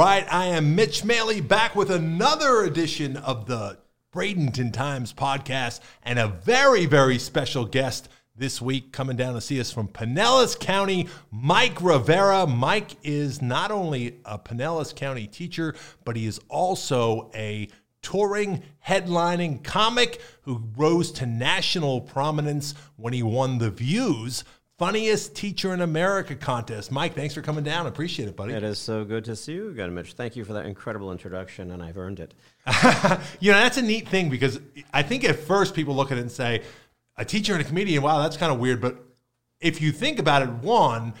right, I am Mitch Maley back with another edition of the Bradenton Times podcast and a very, very special guest this week coming down to see us from Pinellas County, Mike Rivera. Mike is not only a Pinellas County teacher, but he is also a touring, headlining comic who rose to national prominence when he won the Views Funniest Teacher in America contest. Mike, thanks for coming down. Appreciate it, buddy. It is so good to see you again, Mitch. Thank you for that incredible introduction, and I've earned it. you know, that's a neat thing because I think at first people look at it and say, a teacher and a comedian, wow, that's kind of weird. But if you think about it, one,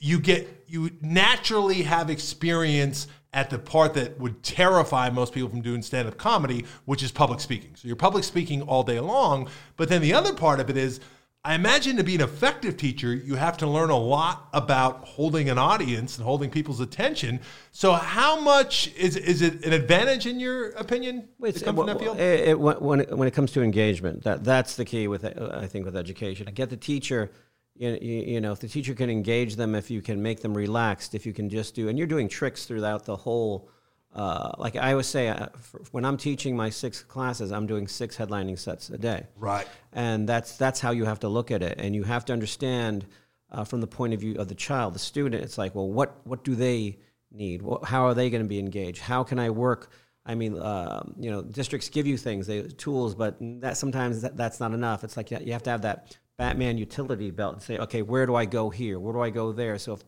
you get you naturally have experience at the part that would terrify most people from doing stand-up comedy, which is public speaking. So you're public speaking all day long, but then the other part of it is I imagine to be an effective teacher, you have to learn a lot about holding an audience and holding people's attention. So, how much is is it an advantage in your opinion? It's, it, it, it, when it, when it comes to engagement, that that's the key with I think with education. Get the teacher. You, you know, if the teacher can engage them, if you can make them relaxed, if you can just do, and you're doing tricks throughout the whole uh, like I always say, uh, when I'm teaching my six classes, I'm doing six headlining sets a day. Right. And that's that's how you have to look at it, and you have to understand uh, from the point of view of the child, the student. It's like, well, what what do they need? What, how are they going to be engaged? How can I work? I mean, uh, you know, districts give you things, they tools, but that sometimes that, that's not enough. It's like you have to have that Batman utility belt and say, okay, where do I go here? Where do I go there? So if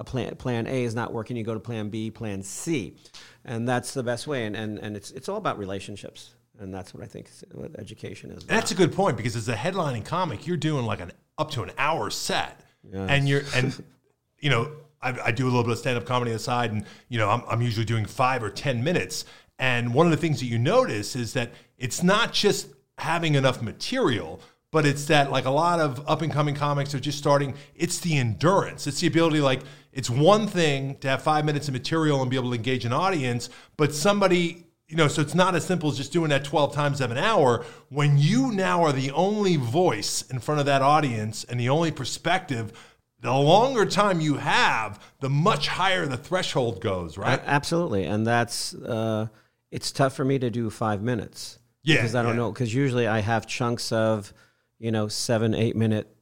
a plan, plan A is not working, you go to plan B, plan C and that's the best way. And, and, and it's, it's all about relationships. And that's what I think what education is. About. That's a good point because as a headlining comic, you're doing like an up to an hour set, yes. and you're and you know I, I, do a little bit of stand up comedy aside, and you know I'm, I'm usually doing five or ten minutes. And one of the things that you notice is that it's not just having enough material, but it's that like a lot of up and coming comics are just starting. It's the endurance. It's the ability like it's one thing to have five minutes of material and be able to engage an audience, but somebody, you know, so it's not as simple as just doing that 12 times of an hour. When you now are the only voice in front of that audience and the only perspective, the longer time you have, the much higher the threshold goes, right? Absolutely. And that's, uh, it's tough for me to do five minutes. Yeah. Because I don't yeah. know, because usually I have chunks of, you know, seven, eight minute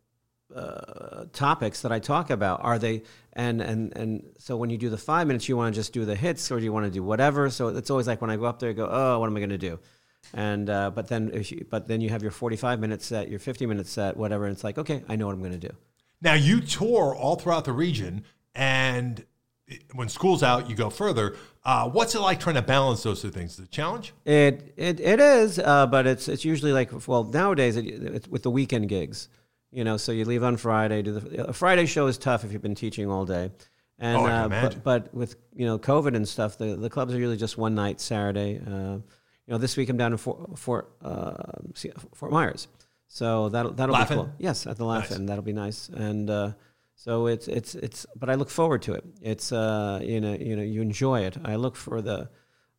uh, topics that I talk about? Are they and and and so when you do the five minutes, you want to just do the hits, or do you want to do whatever? So it's always like when I go up there, I go, oh, what am I going to do? And uh, but then if you, but then you have your forty five minute set, your fifty minute set, whatever. And it's like, okay, I know what I'm going to do. Now you tour all throughout the region, and when school's out, you go further. Uh, what's it like trying to balance those two things? Is it a challenge? It it, it is, uh, but it's it's usually like well nowadays it, it's with the weekend gigs. You know, so you leave on Friday. Do the a Friday show is tough if you've been teaching all day. And, oh, uh, but, but with you know COVID and stuff, the, the clubs are usually just one night Saturday. Uh, you know, this week I'm down in Fort Fort, uh, Fort Myers, so that'll that'll be cool. Yes, at the Laugh-In, nice. that'll be nice. And uh, so it's it's it's, but I look forward to it. It's uh, you know you know you enjoy it. I look for the,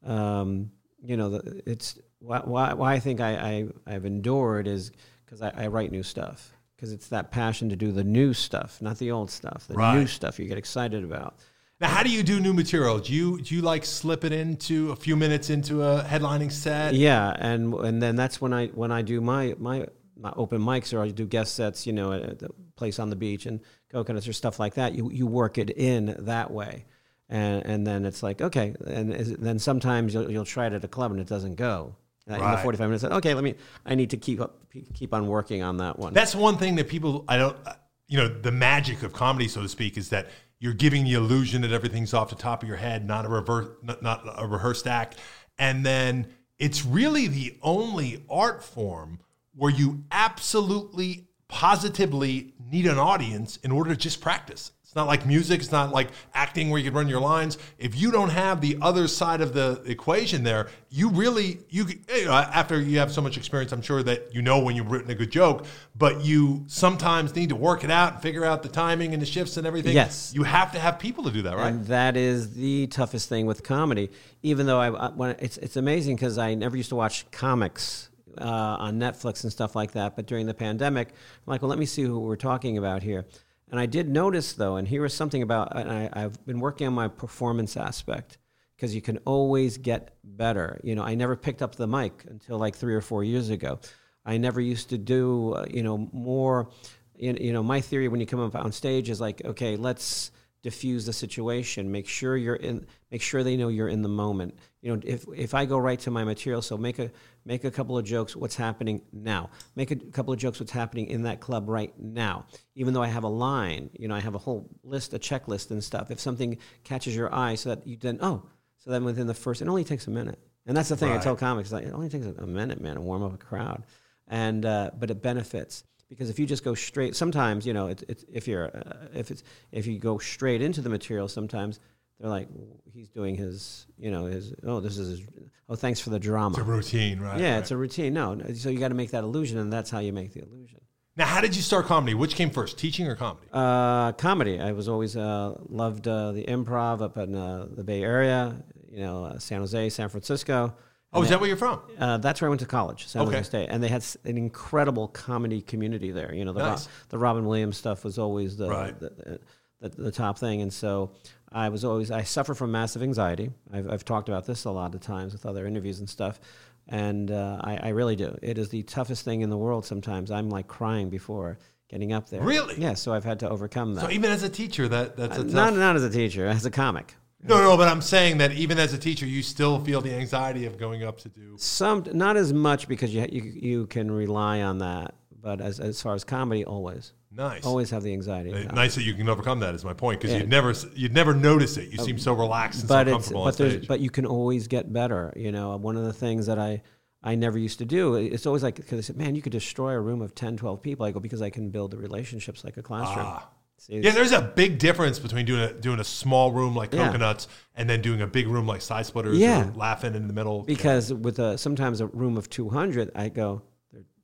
um, you know, the, it's why, why why I think I, I I've endured is because I, I write new stuff because it's that passion to do the new stuff, not the old stuff. The right. new stuff you get excited about. Now, how do you do new material? Do you do you like slip it into a few minutes into a headlining set? Yeah, and and then that's when I when I do my my, my open mics or I do guest sets, you know, at the place on the beach and coconuts or stuff like that. You you work it in that way, and and then it's like okay, and then sometimes you'll you'll try it at a club and it doesn't go right. in the 45 minutes. Okay, let me. I need to keep up, keep on working on that one. That's one thing that people. I don't. Uh, you know, the magic of comedy, so to speak, is that you're giving the illusion that everything's off the top of your head, not a reverse, not, not a rehearsed act, and then it's really the only art form where you absolutely, positively need an audience in order to just practice. It's not like music. It's not like acting where you can run your lines. If you don't have the other side of the equation there, you really you, you know, after you have so much experience, I'm sure that you know when you've written a good joke. But you sometimes need to work it out and figure out the timing and the shifts and everything. Yes, you have to have people to do that, right? And that is the toughest thing with comedy. Even though I, when it's it's amazing because I never used to watch comics uh, on Netflix and stuff like that. But during the pandemic, I'm like, well, let me see who we're talking about here And I did notice though, and here was something about, and I, I've been working on my performance aspect because you can always get better. You know, I never picked up the mic until like three or four years ago. I never used to do, uh, you know, more. You you know, my theory when you come up on stage is like, okay, let's diffuse the situation. Make sure you're in. Make sure they know you're in the moment. You know, if if I go right to my material, so make a make a couple of jokes. What's happening now? Make a couple of jokes. What's happening in that club right now? Even though I have a line, you know, I have a whole list, a checklist and stuff. If something catches your eye, so that you then oh, so then within the first, it only takes a minute. And that's the thing Right. I tell comics, like it only takes a minute, man, to warm up a crowd, and uh, but it benefits because if you just go straight, sometimes you know, it, it, if you're uh, if it's if you go straight into the material, sometimes they're like, he's doing his, you know, his oh, this is his, oh, thanks for the drama. It's a routine, right? yeah, right. it's a routine. No, so you got to make that illusion, and that's how you make the illusion. Now, how did you start comedy? Which came first, teaching or comedy? Uh, comedy. I was always uh, loved uh, the improv up in uh, the Bay Area. You know, uh, San Jose, San Francisco. Oh, is that where you're from? Uh, that's where I went to college, San Okay. Jose State, and they had an incredible comedy community there. You know, the, Ro- the Robin Williams stuff was always the, Right. the, the the top thing, and so I was always I suffer from massive anxiety. I've I've talked about this a lot of times with other interviews and stuff, and uh, I, I really do. It is the toughest thing in the world. Sometimes I'm like crying before getting up there. Really? Yeah. So I've had to overcome that. So even as a teacher, that that's a tough. not not as a teacher, as a comic. no, no, but I'm saying that even as a teacher, you still feel the anxiety of going up to do. Some not as much because you you you can rely on that, but as as far as comedy, always Nice. always have the anxiety. Uh, Nice that you can overcome that is my point because Yeah. you'd never you'd never notice it. You seem so relaxed and but so comfortable on but there's stage. but you can always get better. You know, one of the things that I I never used to do. It's always like because I said, man, you could destroy a room of 10, 12 people. I go because I can build the relationships like a classroom. Ah. See, yeah, there's a big difference between doing a doing a small room like Yeah. Coconuts and then doing a big room like Side Splitters Yeah. Laughing in the Middle. because with a sometimes a room of two hundred, I go.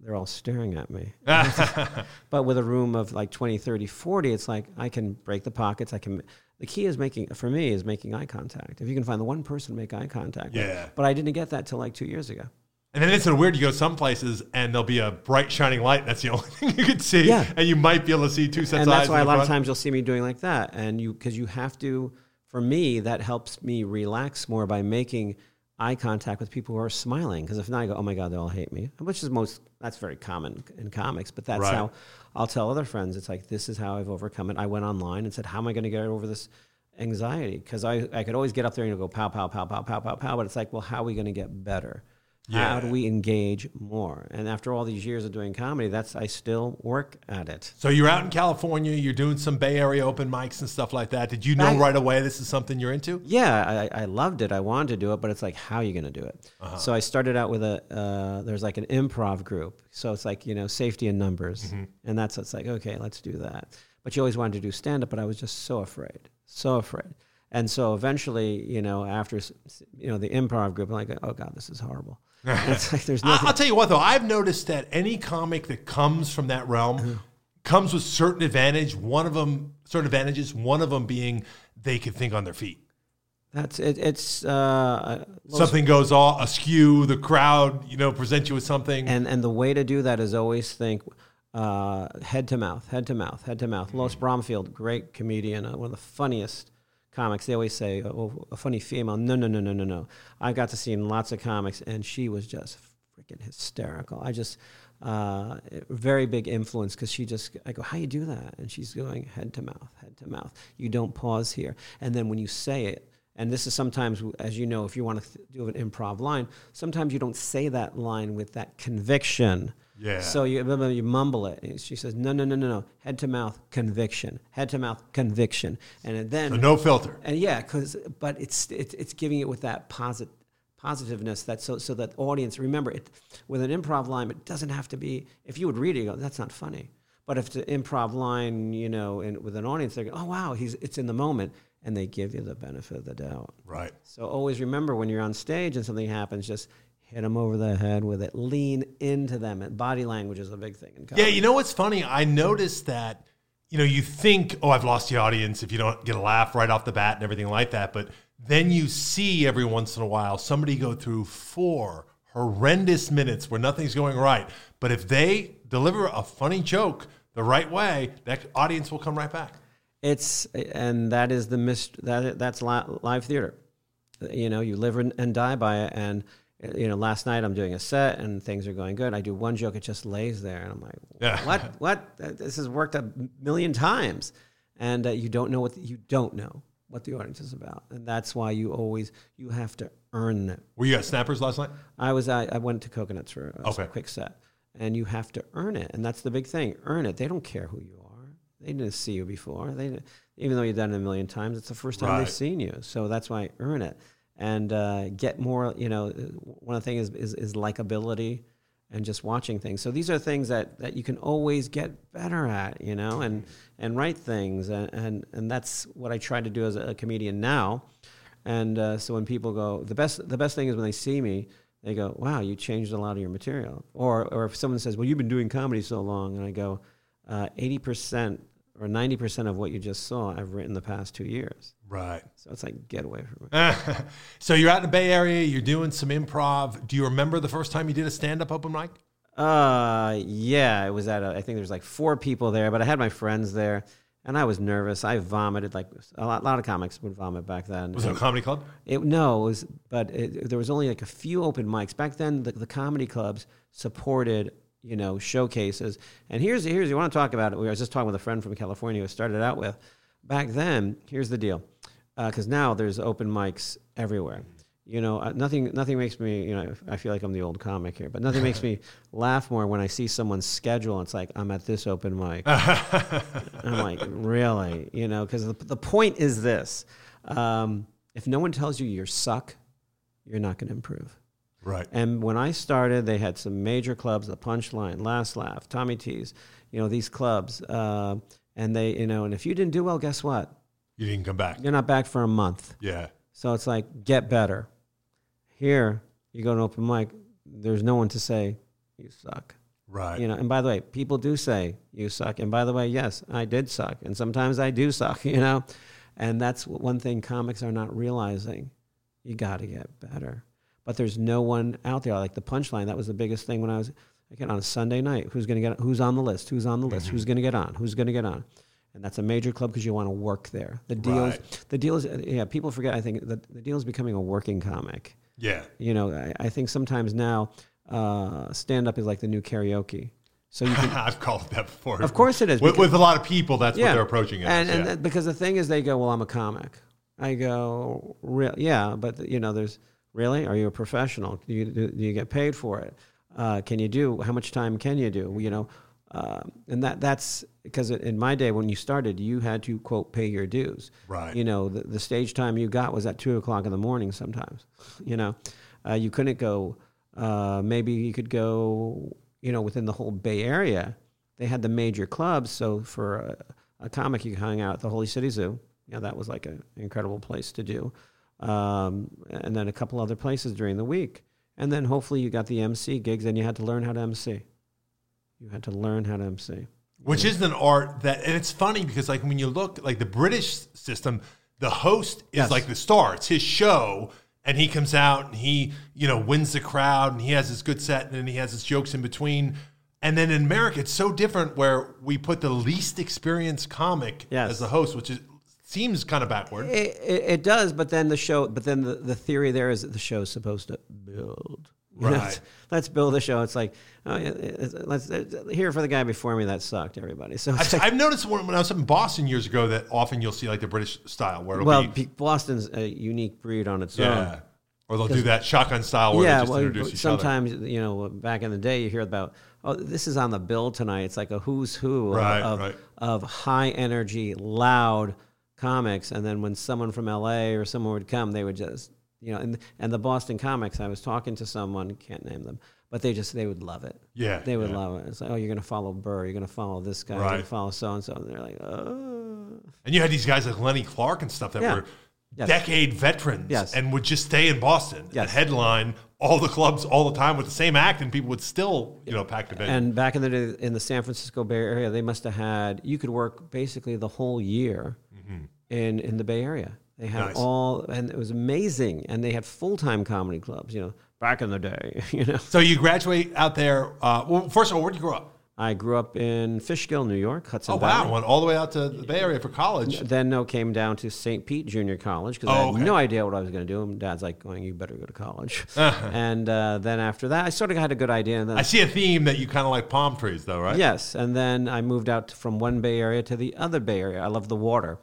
They're, all staring at me. But with a room of like 20, 30, 40, it's like I can break the pockets. I can. The key is making for me is making eye contact. If you can find the one person to make eye contact. with. Yeah. But I didn't get that till like two years ago. And then it's so weird. You go some places and there'll be a bright shining light. That's the only thing you can see. Yeah. And you might be able to see two sets and of eyes. that's why a lot of times you'll see me doing like that. And you because you have to. For me, that helps me relax more by making eye contact with people who are smiling. Because if not, I go, oh my god, they all hate me. Which is most. That's very common in comics. But that's Right. how I'll tell other friends. It's like this is how I've overcome it. I went online and said, how am I going to get over this? anxiety because I, I could always get up there and go pow pow pow pow pow pow pow but it's like well how are we going to get better how do we engage more and after all these years of doing comedy that's i still work at it So you're out in California. You're doing some Bay Area open mics and stuff like that. Did you know Back- right away this is something you're into? yeah I, I loved it i wanted to do it but it's like how are you going to do it Uh-huh. so i started out with a uh, there's like an improv group so it's like you know safety in numbers Mm-hmm. and that's it's like okay let's do that but you always wanted to do stand up but i was just so afraid so afraid and so eventually you know after you know the improv group i'm like oh god this is horrible it's like there's nothing I'll tell you what, though, I've noticed that any comic that comes from that realm comes with certain advantage. One of them, certain advantages. One of them being they can think on their feet. that's it, it's uh, Something goes all askew. The crowd, you know, presents you with something. And and the way to do that is always think uh, head to mouth, head to mouth, head to mouth. Lois Bromfield, great comedian, uh, one of the funniest comics. They always say, "Oh, a funny female." No, no, no, no, no, no. I got to see in lots of comics, and she was just freaking hysterical. I just uh, very big influence because she just I go, "How you do that?" And she's going head to mouth, head to mouth. You don't pause here, and then when you say it. And this is sometimes, as you know, if you want to do an improv line, sometimes you don't say that line with that conviction. Yeah. So you, you mumble it. And she says, no, no, no, no, no. Head to mouth, conviction. Head to mouth, conviction. And then, So no filter. and yeah, because but it's, it's it's giving it with that posit, positiveness that so so that audience remember it with an improv line. It doesn't have to be. If you would read it, you go, that's not funny. But if it's an improv line, you know, and with an audience, they go, oh wow, he's it's in the moment, and they give you the benefit of the doubt. Right. So always remember when you're on stage and something happens, just hit them over the head with it. Lean into them. And body language is a big thing in Yeah, you know what's funny? I noticed that, you know, you think, oh, I've lost the audience if you don't get a laugh right off the bat and everything like that. But then you see every once in a while somebody go through four horrendous minutes where nothing's going right. But if they deliver a funny joke, the right way, that audience will come right back. It's and that is the mist that that's live theater. You know, you live and die by it. And you know, last night I'm doing a set and things are going good. I do one joke, it just lays there, and I'm like, Yeah. what? What? This has worked a million times, and uh, you don't know what the, you don't know what the audience is about, and that's why you always you have to earn it. Were you at Snappers last night? I was I, I went to Coconuts for a Okay. quick set, and you have to earn it, and that's the big thing. Earn it. They don't care who you are. They didn't see you before. They even though you've done it a million times, it's the first time Right. they've seen you. So that's why earn it and uh, get more. You know, one of the things is, is is likability and just watching things. So these are things that, that you can always get better at, you know, and and write things, and and, and that's what I try to do as a comedian now. And uh, so when people go, the best the best thing is when they see me, they go, "Wow, you changed a lot of your material." Or or if someone says, "Well, you've been doing comedy so long," and I go, uh, 80 percent or ninety percent of what you just saw, I've written the past two years." Right. So it's like, get away from me. so you're out in the Bay Area, you're doing some improv. Do you remember the first time you did a stand up open mic? Uh, yeah, it was at. A, I think there's like four people there, but I had my friends there, and I was nervous. I vomited like a lot, lot of comics would vomit back then. Was it a comedy club? It, no, it was, but it, there was only like a few open mics back then. The, the comedy clubs supported, you know, showcases. And here's here's you want to talk about it. We were just talking with a friend from California who started out with. Back then, here's the deal, because now there's open mics everywhere. You know, uh, nothing nothing makes me. You know, I feel like I'm the old comic here, but nothing makes me laugh more when I see someone's schedule. It's like I'm at this open mic. I'm like, really? You know, because the, the point is this um, if no one tells you you suck, you're not going to improve. Right. And when I started, they had some major clubs, the Punchline, Last Laugh, Tommy T's, you know, these clubs. Uh, and they, you know, and if you didn't do well, guess what? You didn't come back. You're not back for a month. Yeah. So it's like, get better. Here, you go to open mic, there's no one to say, you suck. Right. You know, and by the way, people do say you suck. And by the way, yes, I did suck. And sometimes I do suck, you know? And that's one thing comics are not realizing. You got to get better. But there's no one out there. Like the punchline, that was the biggest thing when I was, again, on a Sunday night. Who's going to get, who's on the list? Who's on the list? Who's going to get on? Who's going to get on? And that's a major club because you want to work there. The deal is, Right. the deal is, yeah, people forget, I think, that the deal is becoming a working comic Yeah. you know, I, I think sometimes now uh, stand up is like the new karaoke. So you can, I've called that before. Of course it is, With, because- with a lot of people, that's what they're approaching it. And, and yeah. that- because the thing is, they go, "Well, I'm a comic." I go, "Real, "Yeah, but you know, there's really, are you a professional? Do you do, do you get paid for it? Uh, can you do? How much time can you do? You know." Uh, and that that's because in my day when you started, you had to quote pay your dues. Right. You know, the, the stage time you got was at two o'clock in the morning sometimes. You know, uh, you couldn't go. Uh, maybe you could go. You know, within the whole Bay Area, they had the major clubs. So for a, a comic, you hang out at the Holy City Zoo. You know, that was like an incredible place to do. Um, and then a couple other places during the week. And then hopefully you got the MC gigs, and you had to learn how to MC. You had to learn how to MC. Which is an art that, and it's funny because like when you look like the British system, the host is Yes. like the star. It's his show, and he comes out and he you know wins the crowd, and he has his good set, and then he has his jokes in between. And then in America, it's so different where we put the least experienced comic Yes. as the host, which is seems kind of backward. It, it, it does, but then the show, but then the, the theory there is that the show's supposed to build. You know, Right. it's- let's build the show. It's like, oh, yeah, it's- let's here for the guy before me that sucked. Everybody. So I've, like, I've noticed when, when I was up in Boston years ago that often you'll see like the British style where well, be Boston's a unique breed on its own. yeah, or they'll do that shotgun style where yeah, they just well, introduce each other. sometimes you know, back in the day, you hear about, oh, this is on the bill tonight. It's like a who's who Right, of, right. of high energy, loud comics, and then when someone from L.A. or someone would come, they would just, you know, and and the Boston comics. I was talking to someone, can't name them, but they just they would love it. Yeah, they would yeah. love it. It's like, oh, you're going to follow Burr, you're going to follow this guy, you're gonna follow so and so, and they're like, oh. And you had these guys like Lenny Clark and stuff that Yeah. were Yes. decade veterans Yes. and would just stay in Boston Yes. and headline all the clubs all the time with the same act, and people would still, you know, pack the venue. And back in the day, in the San Francisco Bay Area, they must have had you could work basically the whole year in in the Bay Area. They had. Nice. all, and it was amazing. And they had full time comedy clubs. You know, back in the day. You know, so you graduate out there. Uh, well, first of all, where'd you grow up? I grew up in Fishkill, New York, Hudson Oh Valley. wow! Went all the way out to the Bay Area for college. Then no, came down to St. Pete Junior College because I Oh, had okay. no idea what I was going to do. And Dad's like, "Going, you better go to college." Uh-huh. and uh, then after that, I sort of had a good idea. And then I see a theme that you kind of like palm trees, though, right? Yes, and then I moved out from one Bay Area to the other Bay Area. I love the water,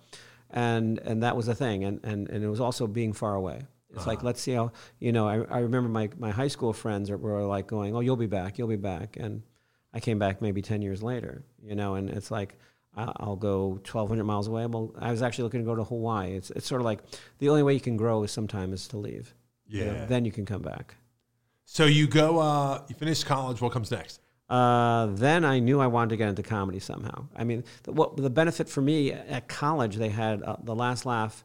and and that was the thing, and and, and it was also being far away. It's like let's see how you know. I, I remember my, my high school friends were- like going, "Oh, you'll be back, you'll be back," and I came back maybe ten years later. You know, and it's like I'll go twelve hundred miles away. Well, I was actually looking to go to Hawaii. It's it's sort of like the only way you can grow is sometimes is to leave. You know, Yeah. then you can come back. So you go, uh, you finish college. What comes next? Uh, then I knew I wanted to get into comedy somehow. I mean, the, what the benefit for me at college, they had uh, the Last Laugh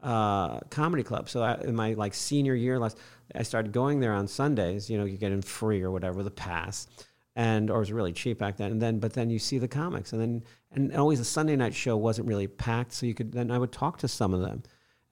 uh, comedy club. So I, in my like senior year, last, I started going there on Sundays. You know, you get in free or whatever the pass, and or it was really cheap back then. And then, but then you see the comics, and then and always the Sunday night show wasn't really packed, so you could then I would talk to some of them,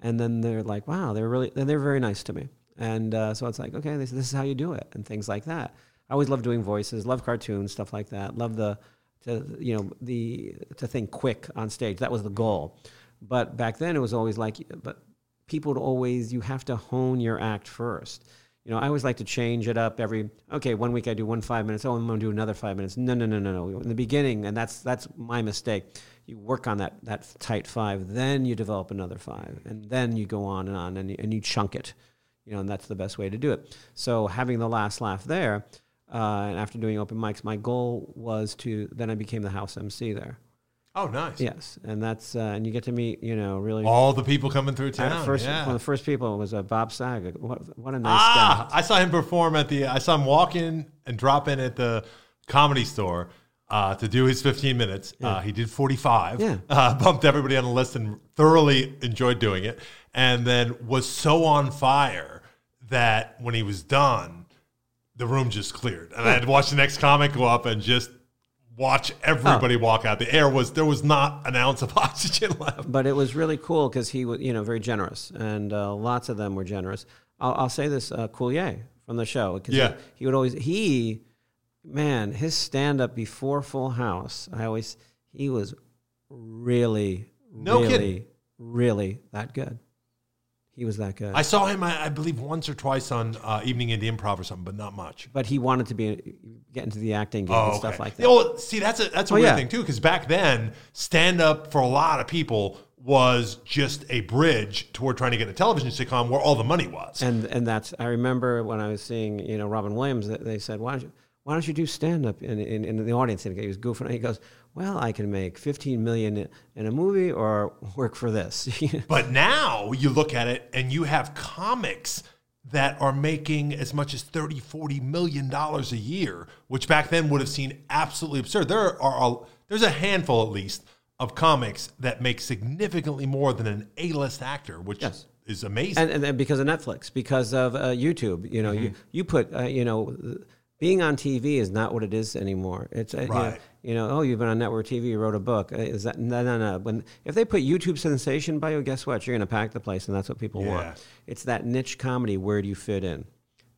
and then they're like, wow, they're really they're very nice to me. And uh, so it's like, okay, this, this is how you do it, and things like that. I always loved doing voices, love cartoons, stuff like that. Love the, to, you know, the to think quick on stage. That was the goal. But back then, it was always like, but people would always, you have to hone your act first. You know, I always like to change it up every. Okay, one week I do one five minutes. Oh, I'm to do another five minutes. No, no, no, no, no. In the beginning, and that's that's my mistake. You work on that that tight five, then you develop another five, and then you go on and on, and you, and you chunk it. You know, and that's the best way to do it. So having the last laugh there, uh, and after doing open mics, my goal was to then I became the house MC there. Oh, nice. Yes, and that's uh, and you get to meet you know really All the people coming through uh, town. first yeah. one of the first people was uh, Bob Saget. What, what a nice Ah, guy. I saw him perform at the. I saw him walk in and drop in at the comedy store uh, to do his 15 minutes. Uh, he did 45. Yeah. Uh, bumped everybody on the list and thoroughly enjoyed doing it. And then was so on fire that when he was done, the room just cleared. And I had to watch the next comic go up and just watch everybody walk out. The air was there was not an ounce of oxygen left. But it was really cool because he was you know very generous, and uh, lots of them were generous. I'll, I'll say this, uh, Coulier from the show, because Yeah. he, he would always he, man, his stand up before Full House. I always he was really, No really, kidding. really that good. He was that good. I saw him, I, I believe, once or twice on uh, Evening in the Improv or something, but not much. but he wanted to be get into the acting game Oh, and stuff okay. like that. Well, see, that's a that's a Oh, weird yeah. thing too, because back then, stand up for a lot of people was just a bridge toward trying to get a television sitcom where all the money was. and and that's I remember when I was seeing you know Robin Williams they said why don't you why don't you do stand up in, in, in the audience and he was goofing And he goes well I can make 15 million in a movie or work for this But now you look at it and you have comics that are making as much as 30, 40 million dollars a year, which back then would have seemed absolutely absurd. There are a, there's a handful at least of comics that make significantly more than an A-list actor, which Yes. is amazing. and, and, and because of Netflix because of uh, YouTube you know Mm-hmm. you you put uh, you know being on TV is not what it is anymore it's uh, you know- you know, oh, you've been on network TV, you wrote a book. Uh, Is that no, no, no? When if they put YouTube sensation by you, guess what? You're going to pack the place, and that's what people Yeah. want. It's that niche comedy. Where do you fit in?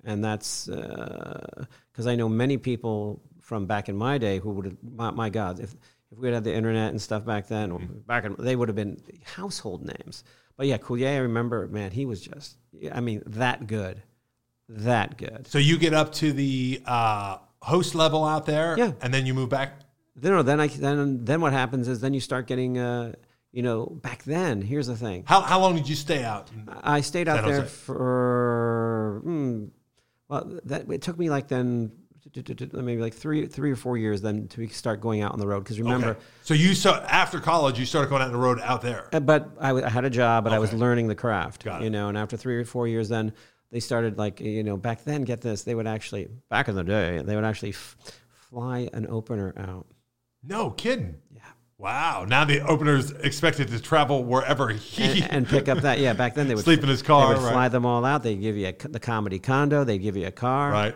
And that's because I know many people from back in my day who would have. My, my God, if if we had had the internet and stuff back then, Mm-hmm. back in, they would have been household names. But yeah, Coulier, I remember, man, he was just. I mean, that good, that good. So you get up to the uh, host level out there, Yeah. and then you move back. Then, no, then I then then what happens is then you start getting. Uh, you know, back then, here's the thing. How, how long did you stay out? I stayed out there for hmm, well, that it took me like then maybe like three three or four years then to start going out on the road because remember. Okay. So you saw after college, you started going out on the road out there. uh, But I, w- I had a job, but I was learning the craft, Got it. you know. And after three or four years, then they started like you know back then. Get this, they would actually back in the day they would actually f- fly an opener out. No kidding. Yeah. Wow. Now the opener's expected to travel wherever he and, and pick up that. Yeah, back then they would Sleep in his car, They would right. fly them all out. They'd give you a, the comedy condo. They'd give you a car. right.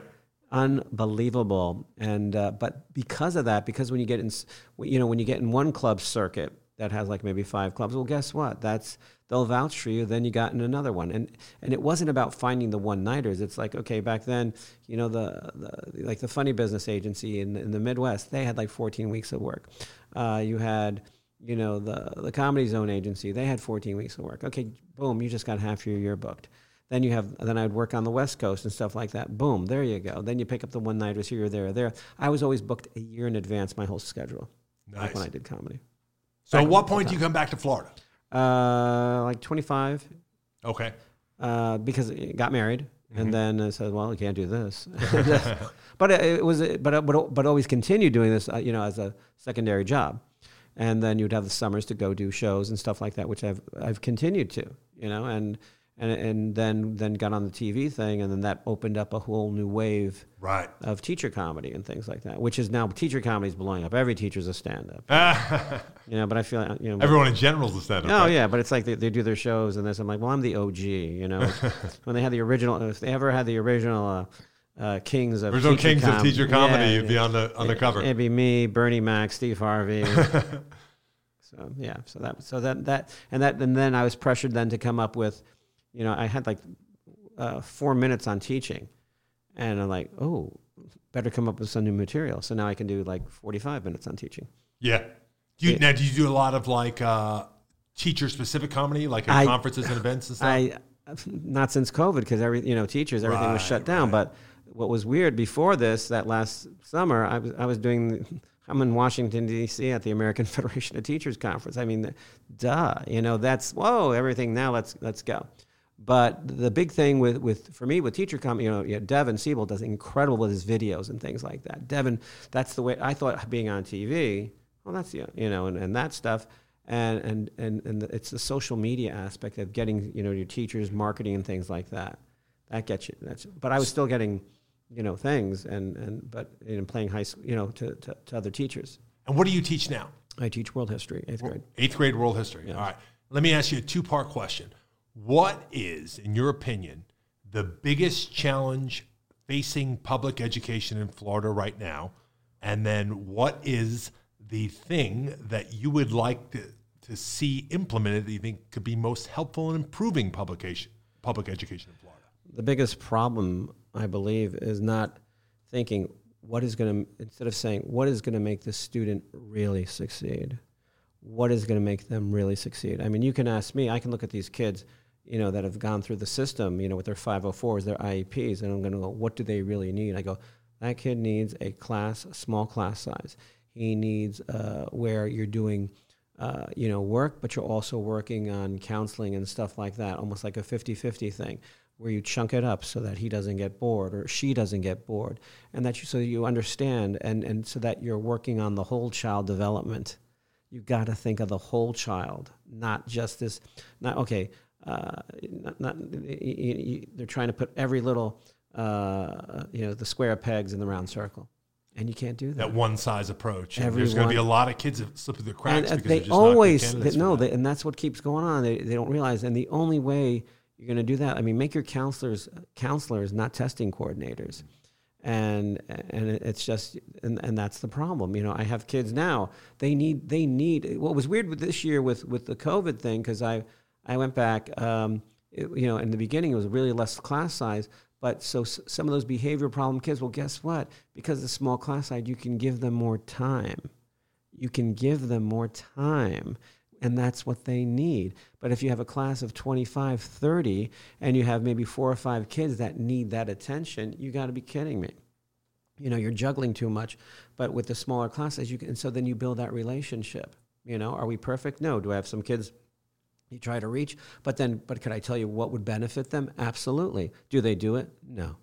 Unbelievable. And uh, but because of that, because when you get in, you know, when you get in one club circuit, that has like maybe five clubs. Well, guess what? That's they'll vouch for you. Then you got in another one, and and it wasn't about finding the one nighters. It's like okay, back then, you know, the, the like the funny business agency in, in the Midwest, they had like 14 weeks of work. Uh, you had you know the the comedy zone agency they had 14 weeks of work okay boom you just got half your year booked then you have then i'd work on the west coast and stuff like that boom there you go then you pick up the one nighters here or there or there i was always booked a year in advance my whole schedule Nice. like when i did comedy So, at what point do you come back to Florida? Uh, like 25 Okay. uh, because I got married, Mm-hmm. and then I said, "Well, I can't do this." but it was, but but but always continued doing this, uh, you know, as a secondary job, and then you'd have the summers to go do shows and stuff like that, which I've I've continued to, you know, and and and then then got on the TV thing, and then that opened up a whole new wave Right. of teacher comedy and things like that, which is now teacher comedy is blowing up. Every teacher's a stand-up, you know. But I feel, you know, Everyone in general is a stand-up. Oh right? yeah, but it's like they, they do their shows and this. I'm like, well, I'm the OG. You know, when they had the original, if they ever had the original uh, uh, Kings of Original teacher Kings of Teacher Comedy, yeah, you'd be on the on the cover. It'd be me, Bernie Mac, Steve Harvey. so yeah, so that so that that and that and then I was pressured then to come up with, you know, I had like uh, four minutes on teaching, and I'm like, oh, better come up with some new material. So now I can do like 45 minutes on teaching. Yeah. Do you, now, do you do a lot of like uh, teacher-specific comedy, like at I- conferences and events and stuff? I not since COVID because every you know teachers everything was shut down. But what was weird before this, that last summer, I was I was doing. I'm in Washington D.C. at the American Federation of Teachers conference. I mean, duh, you know that's whoa everything. Now let's let's go. But the big thing with, with for me with teacher com, you know, yeah, Devin Siebold does incredible with his videos and things like that. Devin, that's the way I thought being on TV. Well, that's the you know, and, and that stuff and and and and the, it's the social media aspect of getting you know your teachers marketing and things like that that gets you that's but i was still getting you know things and and but in playing high school you know to, to, to other teachers and what do you teach now? i teach world history eighth grade Eighth grade world history. All right. Let me ask you a two-part question. What is, in your opinion, the biggest challenge facing public education in Florida right now? And then what is the thing that you would like to, to see implemented that you think could be most helpful in improving publication, public education in Florida? the biggest problem i believe is not thinking what is going to instead of saying what is going to make the student really succeed what is going to make them really succeed i mean you can ask me i can look at these kids you know that have gone through the system you know with their 504s their ieps and i'm going to go what do they really need? I go that kid needs a class a small class size. He needs uh, where you're doing uh, you know work but you're also working on counseling and stuff like that almost like a 50-50 thing where you chunk it up so that he doesn't get bored or she doesn't get bored and that you so you understand and and so that you're working on the whole child development. You got to think of the whole child not just this not okay uh, not, not you, you, they're trying to put every little uh, you know the square pegs in the round circle and you can't do that That one size approach. There's going to be a lot of kids that slip through the cracks and uh, because they they're just not good always they, no, that. they, and that's what keeps going on. They, they don't realize, and the only way you're going to do that, I mean, make your counselors counselors, not testing coordinators, and and it's just and, and that's the problem. You know, I have kids now. They need they need. What was weird with this year with with the COVID thing because I I went back. Um, it- you know, in the beginning it was really less class size. But so s- some of those behavior problem kids, well, guess what? Because the small class size, you can give them more time you can give them more time and that's what they need but if you have a class of 25 30 and you have maybe four or five kids that need that attention you got to be kidding me you know you're juggling too much but with the smaller classes you can and so then you build that relationship you know are we perfect no do i have some kids you try to reach but then but could i tell you what would benefit them? Absolutely. Do they do it? No.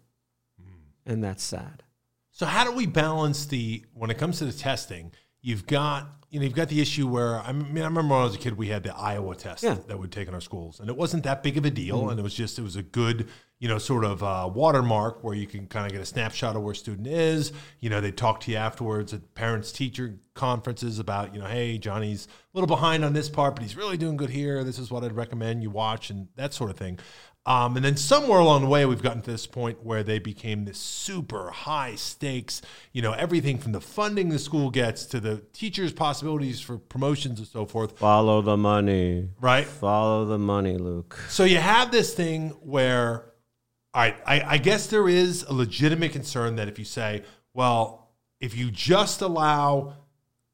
Hmm. And that's sad. So how do we balance the when it comes to the testing? You've got you know you've got the issue where I mean I remember when I was a kid we had the Iowa test Yeah. That would take in our schools and it wasn't that big of a deal mm-hmm. and it was just it was a good you know sort of uh, watermark where you can kind of get a snapshot of where a student is. You know they talk to you afterwards at parents teacher conferences about you know hey Johnny's a little behind on this part but he's really doing good here. This is what I'd recommend you watch and that sort of thing. Um, and then somewhere along the way, we've gotten to this point where they became this super high stakes, you know, everything from the funding the school gets to the teachers' possibilities for promotions and so forth. Follow the money. Right. Follow the money, Luke. So you have this thing where, all right, I, I guess there is a legitimate concern that if you say, well, if you just allow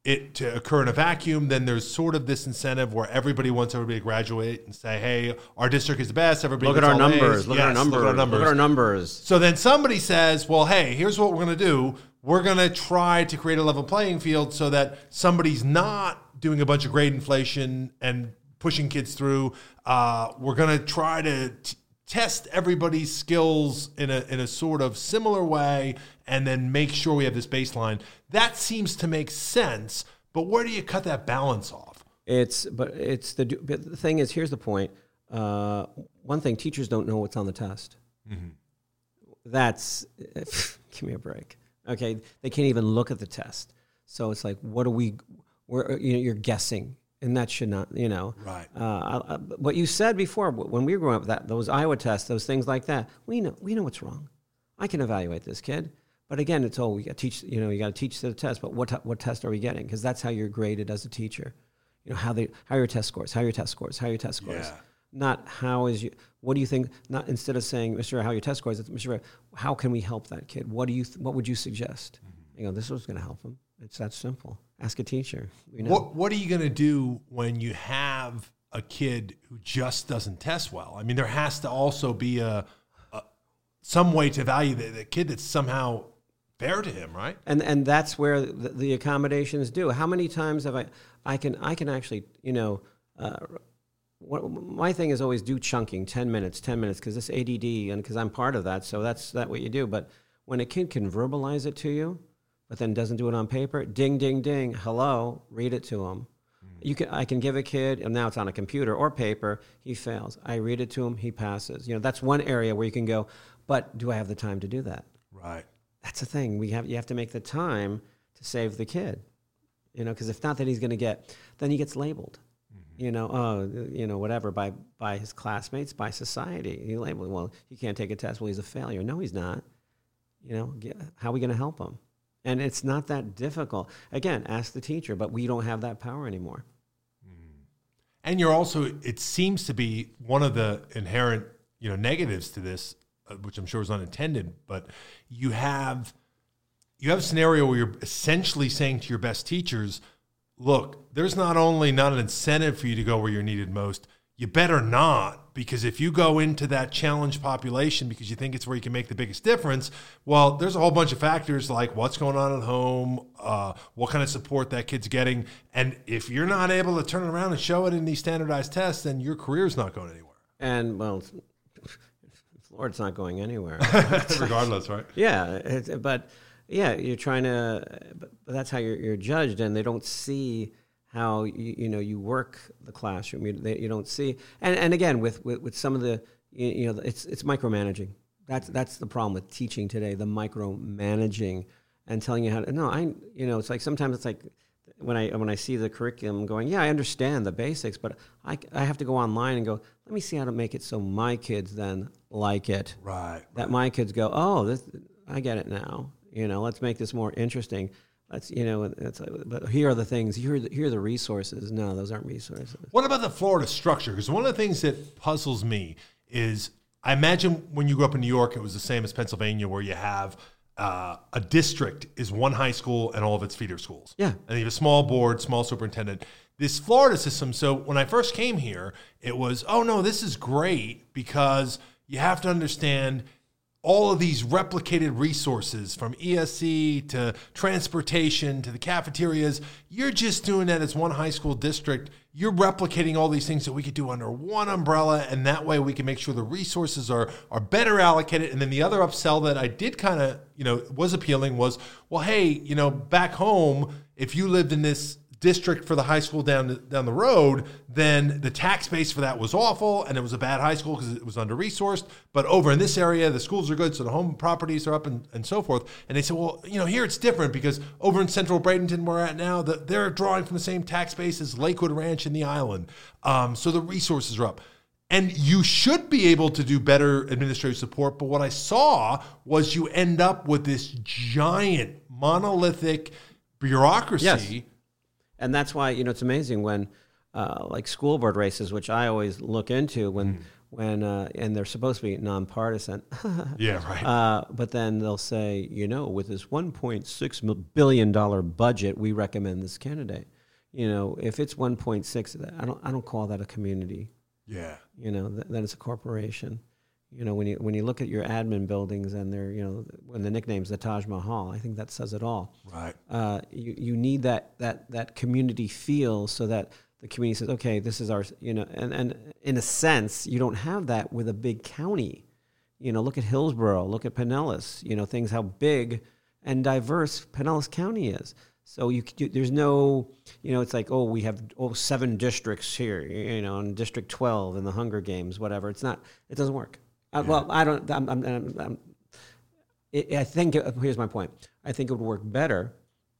it to occur in a vacuum, then there's sort of this incentive where everybody wants everybody to graduate and say, "Hey, our district is the best." Everybody look at our numbers. Look, yes, at our numbers. look at our numbers. Look at our numbers. So then somebody says, "Well, hey, here's what we're going to do. We're going to try to create a level playing field so that somebody's not doing a bunch of grade inflation and pushing kids through. Uh, we're going to try to." T- test everybody's skills in a in a sort of similar way and then make sure we have this baseline. That seems to make sense, but where do you cut that balance off? It's but it's the but the thing is here's the point. Uh, one thing teachers don't know what's on the test. Mm-hmm. That's give me a break. Okay, they can't even look at the test. So it's like, what are we? Where you know, you're guessing and that should not, you know. Right. Uh, what you said before, when we were growing up, that those Iowa tests, those things like that, we know we know what's wrong. I can evaluate this kid, but again, it's all we got to teach. You know, you got to teach the test. But what what test are we getting? Because that's how you're graded as a teacher. You know how they how your test scores, how your test scores, how your test scores. Yeah. Not how is you. What do you think? Not instead of saying, Mr. How your test scores, it's Mr. How can we help that kid? What do you? What would you suggest? Mm-hmm. You know, this was going to help him. It's that simple. Ask a teacher. You know. What What are you going to do when you have a kid who just doesn't test well? I mean, there has to also be a, a some way to value the, the, kid that's somehow fair to him, right? And and that's where the, the, accommodations do. How many times have I? I can I can actually you know. Uh, what, my thing is always do chunking 10 minutes 10 minutes because this add and because i'm part of that so that's that what you do but when a kid can verbalize it to you but then doesn't do it on paper, ding, ding, ding, hello, read it to him. You can, I can give a kid, and now it's on a computer or paper, he fails. I read it to him, he passes. You know, that's one area where you can go, but do I have the time to do that? Right. That's the thing. We have, you have to make the time to save the kid. You know, because if not, then he's going to get, then he gets labeled. Mm-hmm. You know, oh, you know, whatever by by his classmates, by society. He labeled. Well, he can't take a test. Well, he's a failure. No, he's not. You know, how are we going to help him? And it's not that difficult. Again, ask the teacher, but we don't have that power anymore. Mm. And you're also, it seems to be one of the inherent, you know, negatives to this, uh, which I'm sure is unintended, but you have you have a scenario where you're essentially saying to your best teachers, look, there's not only not an incentive for you to go where you're needed most, you better not because if you go into that challenge population because you think it's where you can make the biggest difference well there's a whole bunch of factors like what's going on at home uh, what kind of support that kid's getting. And if you're not able to turn around and show it in these standardized tests then your career's not going anywhere. And well florida's not going anywhere. Regardless right? Yeah but yeah you're trying to but that's how you're, you're judged and they don't see how you, you know you work the classroom. You, they, you don't see, and, and again with, with, with some of the you, you know it's it's micromanaging. That's that's the problem with teaching today. The micromanaging and telling you how to. No, I you know it's like sometimes it's like when I when I see the curriculum going, yeah, I understand the basics, but I, I have to go online and go, let me see how to make it so my kids then like it. Right. That right. my kids go, oh, this I get it now. You know, let's make this more interesting. That's you know, that's but here are the things. Here, are the, here are the resources. No, those aren't resources. What about the Florida structure? Because one of the things that puzzles me is, I imagine when you grew up in New York, it was the same as Pennsylvania, where you have uh, a district is one high school and all of its feeder schools. Yeah, and you have a small board, small superintendent. This Florida system. So when I first came here, it was, oh no, this is great because you have to understand all of these replicated resources from ESE to transportation to the cafeterias, you're just doing that as one high school district. You're replicating all these things that we could do under one umbrella, and that way we can make sure the resources are are better allocated. And then the other upsell that I did kind of, you know, was appealing was, well, hey, you know, back home, if you lived in this district for the high school down down the road, then the tax base for that was awful, and it was a bad high school because it was under resourced. But over in this area, the schools are good, so the home properties are up and, and so forth. And they said, well, you know, here it's different because over in central Bradenton, where we're at now, the, they're drawing from the same tax base as Lakewood Ranch and the island, um, so the resources are up. And you should be able to do better administrative support. But what I saw was you end up with this giant monolithic bureaucracy. Yes. And that's why, you know, it's amazing when, uh, like school board races, which I always look into when, mm. when, uh, and they're supposed to be nonpartisan. yeah, right. Uh, but then they'll say, you know, with this $1.6 billion budget, we recommend this candidate. You know, if it's 1.6, I don't, I don't call that a community yeah. You know, th- then it's a corporation. You know, when you when you look at your admin buildings and they're you know when the nickname's the Taj Mahal, I think that says it all. Right. Uh, you you need that that that community feel so that the community says, okay, this is our you know, and and in a sense, you don't have that with a big county. You know, look at Hillsborough, look at Pinellas. You know, things how big and diverse Pinellas County is. So you, there's no, you know, it's like oh we have oh seven districts here, you know, in District 12 in the Hunger Games, whatever. It's not. It doesn't work. Uh, yeah. Uh, well, I don't. I'm, I'm, I'm, I think it, here's my point. I think it would work better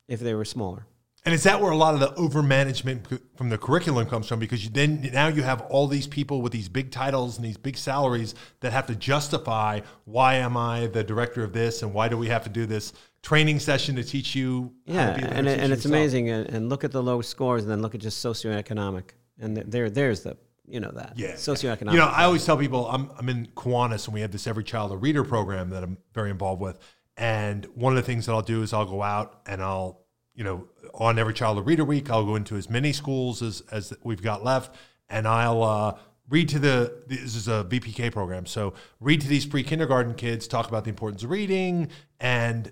if they were smaller. And is that where a lot of the over management from the curriculum comes from? Because you then now you have all these people with these big titles and these big salaries that have to justify why am I the director of this and why do we have to do this training session to teach you. Yeah, and, and it's amazing. And, and, look at the low scores, and then look at just socioeconomic, and there there's the you know that yeah socioeconomic. You know, I always tell people I'm I'm in Kiwanis, and we have this Every Child a Reader program that I'm very involved with. And one of the things that I'll do is I'll go out and I'll you know on Every Child a Reader week I'll go into as many schools as as we've got left, and I'll. Uh, read to the this is a VPK program. So read to these pre kindergarten kids, talk about the importance of reading, and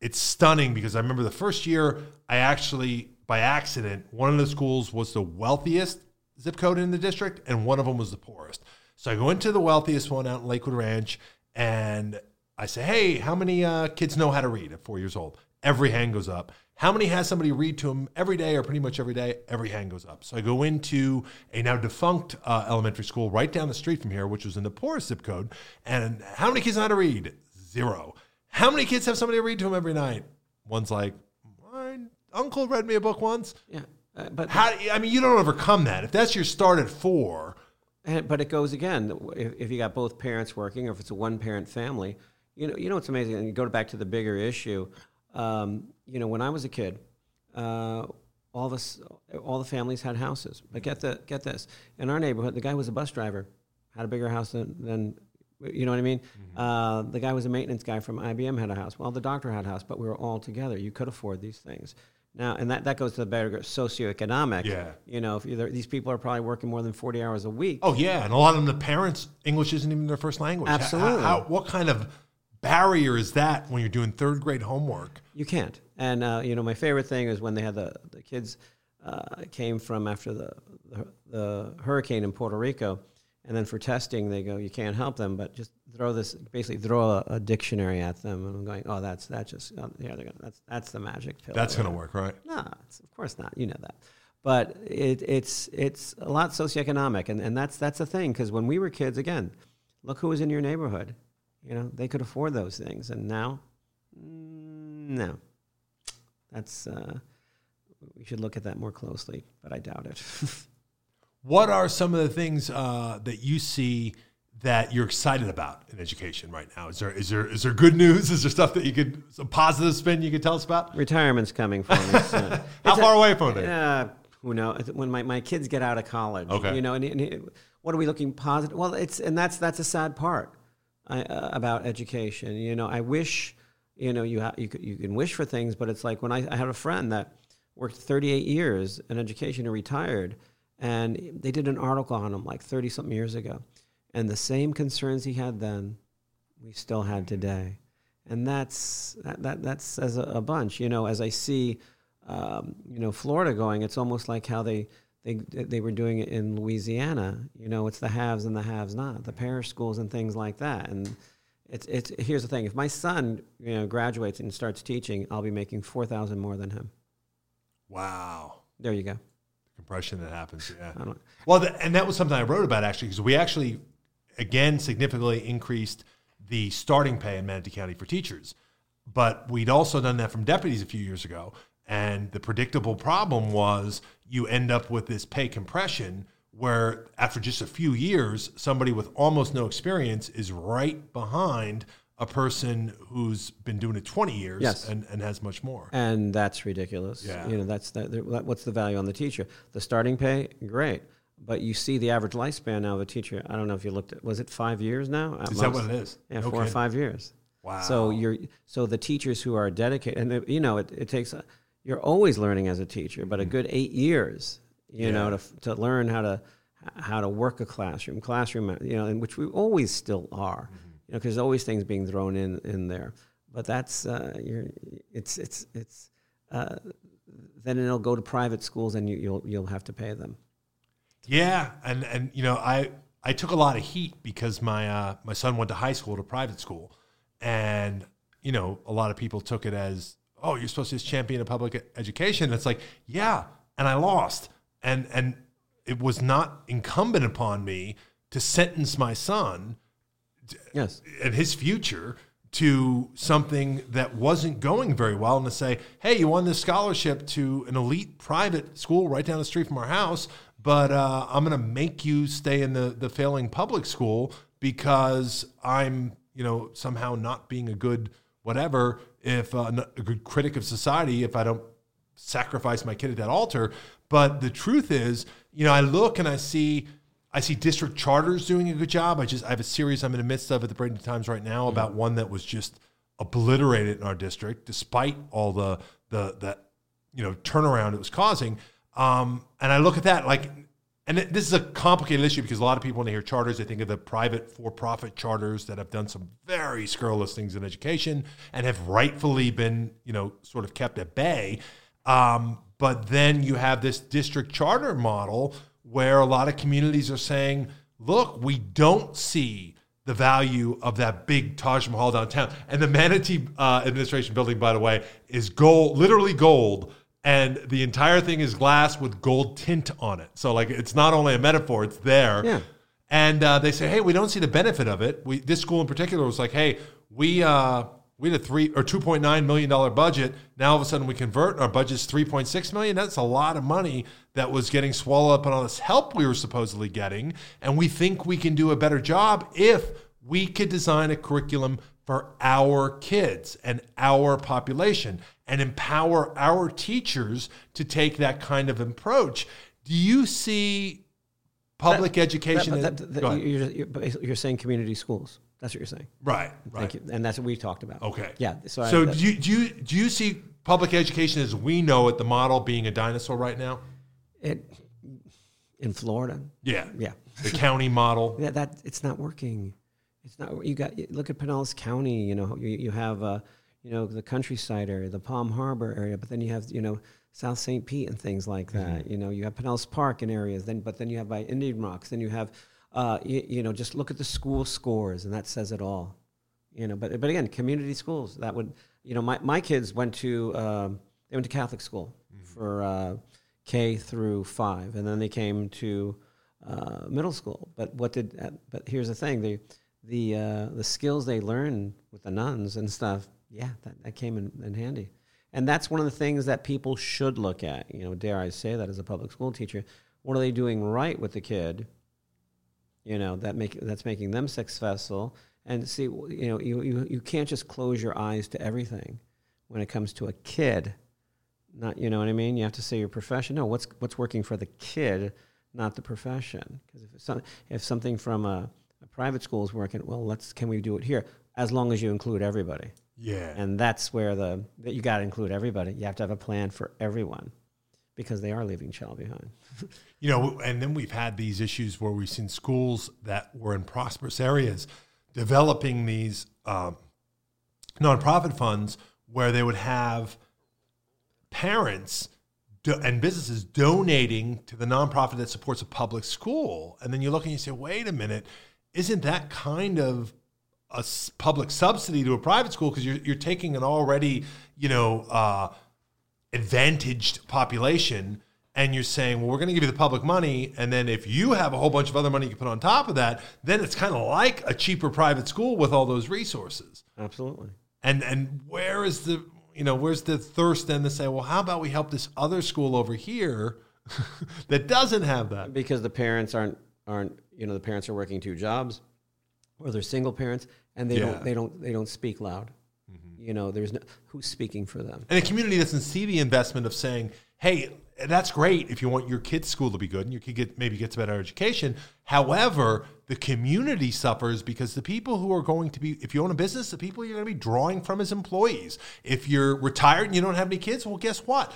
it's stunning because I remember the first year I actually by accident one of the schools was the wealthiest zip code in the district and one of them was the poorest. So I go into the wealthiest one out in Lakewood Ranch and I say, "Hey, how many uh, kids know how to read at four years old?" Every hand goes up. How many has somebody read to them every day or pretty much every day? Every hand goes up. So I go into a now defunct uh, elementary school right down the street from here, which was in the poorest zip code. And how many kids know how to read? Zero. How many kids have somebody read to them every night? One's like, my uncle read me a book once. Yeah, uh, but how? I mean, you don't overcome that. If that's your start at four, and, but it goes again. If, if you got both parents working, or if it's a one-parent family, you know, you know, it's amazing. And you go back to the bigger issue. Um, you know, when I was a kid, uh, all this, all the families had houses. But get the get this. In our neighborhood, the guy was a bus driver, had a bigger house than, than you know what I mean? Mm-hmm. Uh, the guy was a maintenance guy from IBM had a house. Well, the doctor had a house, but we were all together. You could afford these things. Now, and that, that goes to the better socioeconomic. Yeah. You know, if these people are probably working more than 40 hours a week. Oh, yeah. And a lot of them, the parents, English isn't even their first language. Absolutely. How, how, what kind of barrier is that when you're doing third grade homework? You can't. And, uh, you know, my favorite thing is when they had the, the kids uh, came from after the, the, the hurricane in Puerto Rico and then for testing, they go, you can't help them, but just throw this, basically throw a, a dictionary at them. And I'm going, oh, that's that just, oh, yeah, they're gonna, that's that's the magic pill. That's going to work, right? No, of course not. You know that, but it, it's it's a lot socioeconomic, and, and that's that's the thing because when we were kids, again, look who was in your neighborhood. You know, they could afford those things, and now, mm, no, that's uh, we should look at that more closely, but I doubt it. What are some of the things uh, that you see that you're excited about in education right now? Is there is there is there good news? Is there stuff that you could some positive spin you could tell us about? Retirement's coming for me. So. How far a, away from it? Uh, who knows? When my, my kids get out of college, okay. you know, and, and what are we looking positive? Well, it's and that's that's a sad part uh, about education. You know, I wish you know you ha- you could, you can wish for things, but it's like when I, I have a friend that worked 38 years in education and retired and they did an article on him like 30 something years ago. And the same concerns he had then, we still had today. And that's, that, that, that says a, a bunch. You know, as I see, um, you know, Florida going, it's almost like how they, they, they were doing it in Louisiana. You know, it's the haves and the haves not, the parish schools and things like that. And it's, it's, here's the thing if my son you know, graduates and starts teaching, I'll be making 4000 more than him. Wow. There you go compression that happens. Yeah. Well, the, and that was something I wrote about actually because we actually again significantly increased the starting pay in Manatee County for teachers, but we'd also done that from deputies a few years ago. And the predictable problem was you end up with this pay compression where after just a few years, somebody with almost no experience is right behind a person who's been doing it 20 years Yes. and, and has much more. and that's ridiculous. Yeah. You know, that's that, that- What's the value on the teacher? The starting pay, great, but you see the average lifespan now of a teacher. I don't know if you looked at. Was it five years now? at Is that what it is? Yeah, No four or five years. Wow. So you're so the teachers who are dedicated, and you know, it, it takes. A, you're always learning as a teacher, but a good eight years, you know, to to learn how to how to work a classroom, classroom, you know, in which we always still are, you know, because there's always things being thrown in in there. But that's uh, you're, it's it's it's. Uh, then it'll go to private schools, and you, you'll you'll have to pay them. Yeah, and and you know, I I took a lot of heat because my uh, my son went to high school to private school, and you know, a lot of people took it as, oh, you're supposed to just champion of public education. It's like, yeah, and I lost, and and it was not incumbent upon me to sentence my son Yes. and his future to something that wasn't going very well and to say, hey, you won this scholarship to an elite private school right down the street from our house, but uh, I'm going to make you stay in the, the failing public school because I'm, you know, somehow not being a good whatever, if uh, a good critic of society, if I don't sacrifice my kid at that altar. But the truth is, you know, I look and I see I see district charters doing a good job. I just I have a series I'm in the midst of at the Bradenton Times right now about one that was just obliterated in our district, despite all the the the you know turnaround it was causing. Um, and I look at that like, and it, this is a complicated issue because a lot of people when they hear charters, they think of the private for-profit charters that have done some very scurrilous things in education and have rightfully been you know sort of kept at bay. Um, but then you have this district charter model where a lot of communities are saying, look, we don't see the value of that big Taj Mahal downtown. And the Manatee uh, administration building, by the way, is gold, literally gold. And the entire thing is glass with gold tint on it. So, like, it's not only a metaphor, it's there. Yeah. And uh, they say, hey, we don't see the benefit of it. We, this school in particular was like, hey, we uh, we had a three or two point nine million dollar budget. Now all of a sudden we convert, our budget's three point six million. That's a lot of money that was getting swallowed up in all this help we were supposedly getting. And we think we can do a better job if we could design a curriculum for our kids and our population and empower our teachers to take that kind of approach. Do you see public education? That- as- that- that- you're, you're, you're saying community schools. That's what you're saying. Right, right. Thank you. And that's what we talked about. Okay. Yeah. So, So that- do you, do you do you see public education as we know it, the model being a dinosaur right now? it in Florida. Yeah. Yeah. The county model. Yeah, that it's not working. It's not. You got look at Pinellas County. You know, you, you have uh, you know the countryside area, the Palm Harbor area, but then you have you know South St. Pete and things like that. You know, you have Pinellas Park in areas. Then, but then you have by Indian Rocks. Then you have, uh, you, you know, just look at the school scores, and that says it all. You know, but but again, community schools that would you know my my kids went to um, they went to Catholic school for uh, K through five, and then they came to uh, middle school. But what did? Uh, but here's the thing: the the uh, the skills they learned with the nuns and stuff. Yeah, that, that came in, in handy. And that's one of the things that people should look at. You know, dare I say that as a public school teacher? What are they doing right with the kid? You know, that make that's making them successful. And see, you know, you, you, you can't just close your eyes to everything when it comes to a kid. Not, you know what I mean? You have to say your profession. No, what's what's working for the kid, not the profession. Because if some, if something from a, a private school is working, well, let's can we do it here? As long as you include everybody, Yeah. and that's where the that you got to include everybody. You have to have a plan for everyone, because they are leaving child behind. You know, and then we've had these issues where we've seen schools that were in prosperous areas developing these um, nonprofit funds where they would have parents do, and businesses donating to the nonprofit that supports a public school. And then you look and you say, wait a minute, isn't that kind of a public subsidy to a private school because you're, you're taking an already, you know, uh, advantaged population and you're saying, well, we're going to give you the public money. And then if you have a whole bunch of other money you can put on top of that, then it's kind of like a cheaper private school with all those resources. Absolutely. And, and where is the, you know, where's the thirst then to say, well, how about we help this other school over here that doesn't have that. because the parents aren't aren't you know the parents are working two jobs or they're single parents and they Yeah. Mm-hmm. don't they don't they don't speak loud you know there's no who's speaking for them And the community doesn't see the investment of saying, hey, that's great if you want your kid's school to be good and your kid get, maybe gets a better education. However, the community suffers because the people who are going to be, if you own a business, the people you're going to be drawing from as employees. If you're retired and you don't have any kids, well, guess what?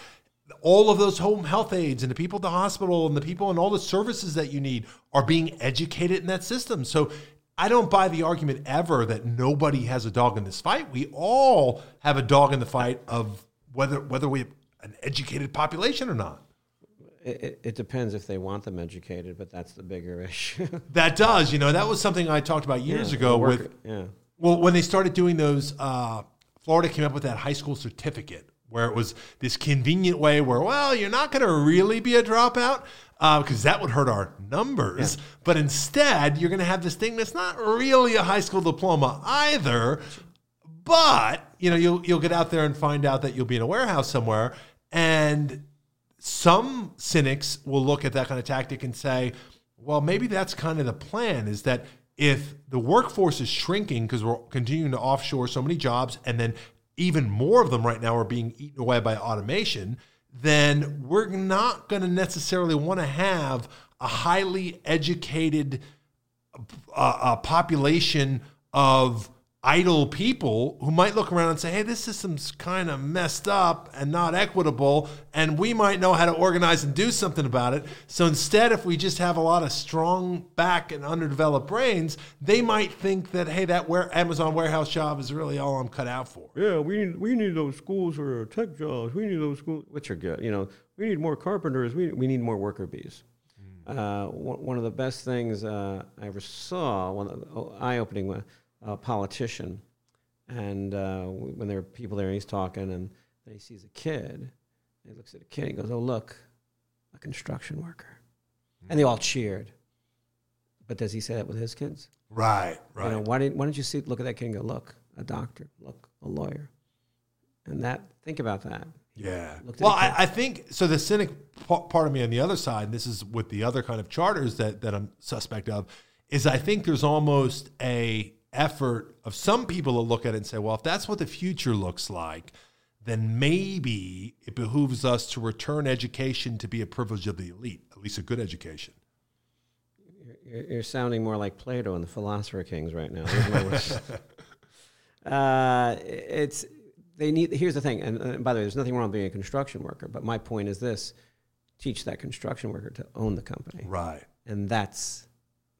All of those home health aides and the people at the hospital and the people and all the services that you need are being educated in that system. So I don't buy the argument ever that nobody has a dog in this fight. We all have a dog in the fight of whether whether we have an educated population or not. it, it, depends if they want them educated but that's the bigger issue That does, you know, that was something I talked about years Yeah, ago with yeah Well, when they started doing those, uh, Florida came up with that high school certificate where it was this convenient way where, well, you're not going to really be a dropout uh, because that would hurt our numbers. But instead, you're going to have this thing that's not really a high school diploma either. But you know, you'll you'll get out there and find out that you'll be in a warehouse somewhere, and some cynics will look at that kind of tactic and say, well, maybe that's kind of the plan is that if the workforce is shrinking because we're continuing to offshore so many jobs and then even more of them right now are being eaten away by automation, then we're not going to necessarily want to have a highly educated uh, a population of idle people who might look around and say, hey, this system's kind of messed up and not equitable, and we might know how to organize and do something about it. So instead, if we just have a lot of strong back and underdeveloped brains, they might think that, hey, that ware- Amazon warehouse job is really all I'm cut out for. yeah we need we need those schools for tech jobs we need those schools which are good you know we need more carpenters we, we need more worker bees uh, one, of the best things uh, I ever saw, one of the eye-opening, one, a politician, and uh, when there are people there, and he's talking, and then he sees a kid, and he looks at a kid, and he goes, "Oh, look, a construction worker," and they all cheered. But does he say that with his kids? Right, right. You know, why didn't why didn't you see look at that kid and go, "Look, a doctor, look, a lawyer," and that think about that. Yeah. Well. I, I think so. The cynic part of me on the other side, and this is with the other kind of charters that that I'm suspect of, is I think there's almost a effort of some people to look at it and say, well, if that's what the future looks like, then maybe it behooves us to return education to be a privilege of the elite, at least a good education. You're, you're sounding more like Plato and the Philosopher Kings right now. Those are my words. uh, it's they need. Here's the thing, and, and by the way, there's nothing wrong with being a construction worker. But my point is this: teach that construction worker to own the company, Right. and that's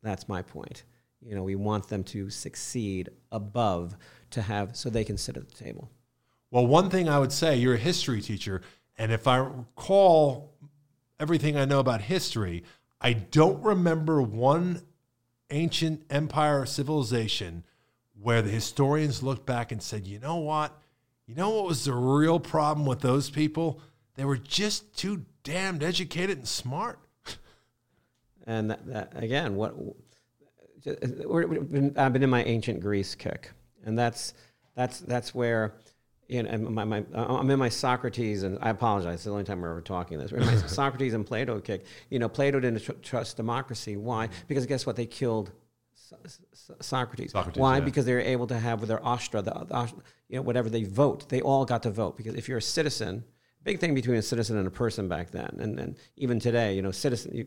that's my point. You know, we want them to succeed above to have so they can sit at the table. Well, one thing I would say, you're a history teacher, and if I recall everything I know about history, I don't remember one ancient empire or civilization where the historians looked back and said, you know what? You know what was the real problem with those people? They were just too damned educated and smart. And that, that again, what we're- we've been- I've uh, been in my ancient Greece kick, and that's that's that's where you know and my, my uh, I'm in my Socrates, and I apologize. It's the only time we're ever talking this. We're in my Socrates and Plato kick. You know, Plato didn't tr- trust democracy. Why? Because guess what? They killed. So- So- Socrates. Socrates, Why? yeah. Because they were able to have with their ostra, the, the you know, whatever they vote. They all got to vote because if you're a citizen, big thing between a citizen and a person back then, and, and even today, you know, citizen.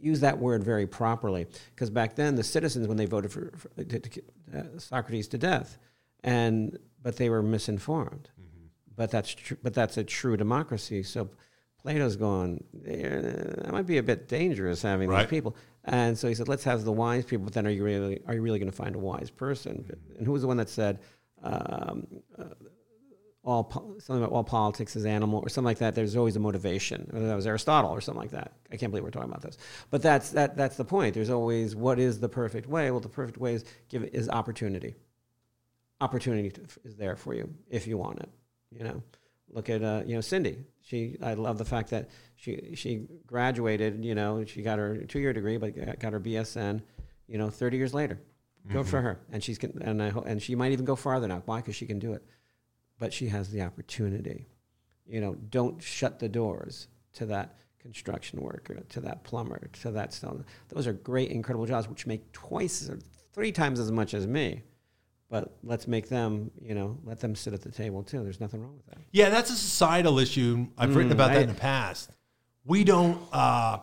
Use that word very properly because back then the citizens, when they voted for, for to, to, uh, Socrates to death, and but they were misinformed. But that's true. But that's a true democracy. So Plato's going. "Eh, That might be a bit dangerous having Right. these people. And so he said, let's have the wise people. But then, are you really are you really going to find a wise person? And who was the one that said? Um, uh, all po- something about all politics is animal or something like that. There's always a motivation. Whether that was Aristotle or something like that. I can't believe we're talking about this, but that's that that's the point. There's always what is the perfect way. Well, the perfect way is give is opportunity. Opportunity to, is there for you if you want it. You know, look at uh, you know Cindy. She I love the fact that she she graduated. You know, she got her two year degree, but got- her BSN. You know, 30 years later. Good for her, and she's and I, and she might even go farther now. Why? Because she can do it but she has the opportunity. You know, don't shut the doors to that construction worker, to that plumber, to that stone. Those are great, incredible jobs which make twice or three times as much as me. But let's make them, you know, let them sit at the table too. There's nothing wrong with that. Yeah, that's a societal issue. I've written about that I- in the past. We don't. Uh,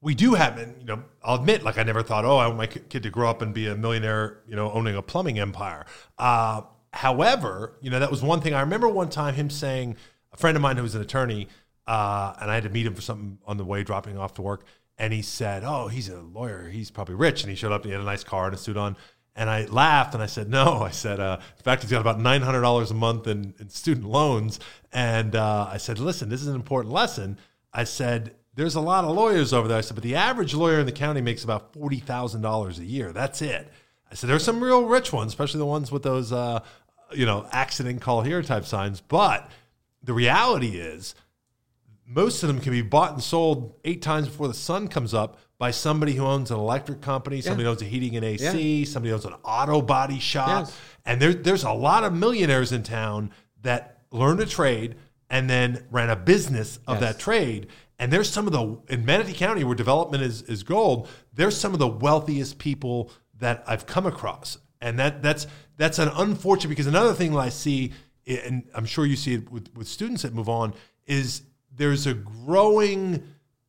we do have, and you know, I'll admit, like I never thought, oh, I want my kid to grow up and be a millionaire, you know, owning a plumbing empire. Uh, however, you know, that was one thing. I remember one time him saying, a friend of mine who was an attorney, uh, and I had to meet him for something on the way, dropping off to work, and he said, oh, he's a lawyer, he's probably rich, and he showed up and he had a nice car and a suit on. And I laughed and I said, no. I said, uh, in fact, he's got about $900 a month in, in student loans. And uh, I said, listen, this is an important lesson. I said, there's a lot of lawyers over there. I said, but the average lawyer in the county makes about $40,000 a year. That's it. I said, there's some real rich ones, especially the ones with those, uh, you know, accident call here type signs. But the reality is, most of them can be bought and sold eight times before the sun comes up by somebody who owns an electric company, somebody who owns a heating and AC, somebody who owns an auto body shop. Yes. And there, there's a lot of millionaires in town that learned a trade and then ran a business of Yes. that trade. And there's some of the, in Manatee County, where development is, is gold, there's some of the wealthiest people that I've come across. And that that's that's an unfortunate because another thing that I see, and I'm sure you see it with, with students that move on, is there's a growing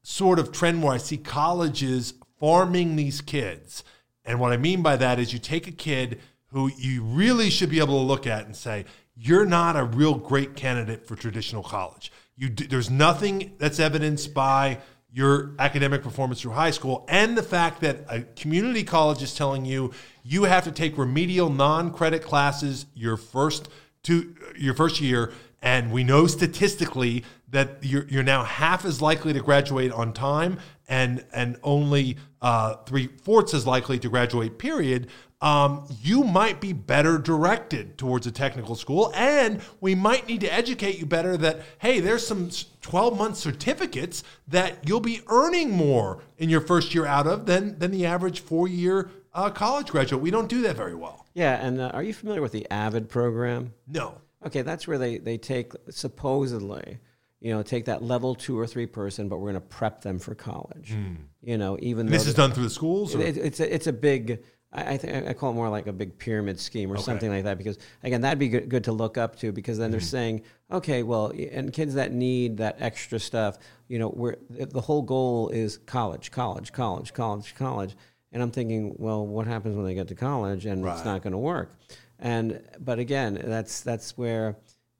sort of trend where I see colleges farming these kids. And what I mean by that is you take a kid who you really should be able to look at and say, you're not a real great candidate for traditional college. You d- there's nothing that's evidenced by your academic performance through high school and the fact that a community college is telling you you have to take remedial non-credit classes your first two your first year. And we know statistically that you're, you're now half as likely to graduate on time and and only uh, three fourths as likely to graduate period um, you might be better directed towards a technical school and we might need to educate you better that hey there's some 12 month certificates that you'll be earning more in your first year out of than than the average four year uh, college graduate we don't do that very well Yeah, and uh, are you familiar with the AVID program? no Okay, that's where they, they take supposedly, you know, take that level two or three person, but we're going to prep them for college. You know, even Hmm. this is done through the schools or? it, it's a, it's a big. I, I call it more like a big pyramid scheme or something like that. Because again, that'd be good, good to look up to. Because then they're Mm-hmm. saying, okay, well, and kids that need that extra stuff, you know, where the whole goal is college, college, college, college, college. And I'm thinking, well, what happens when they get to college and Right. it's not going to work? And but again, that's that's where.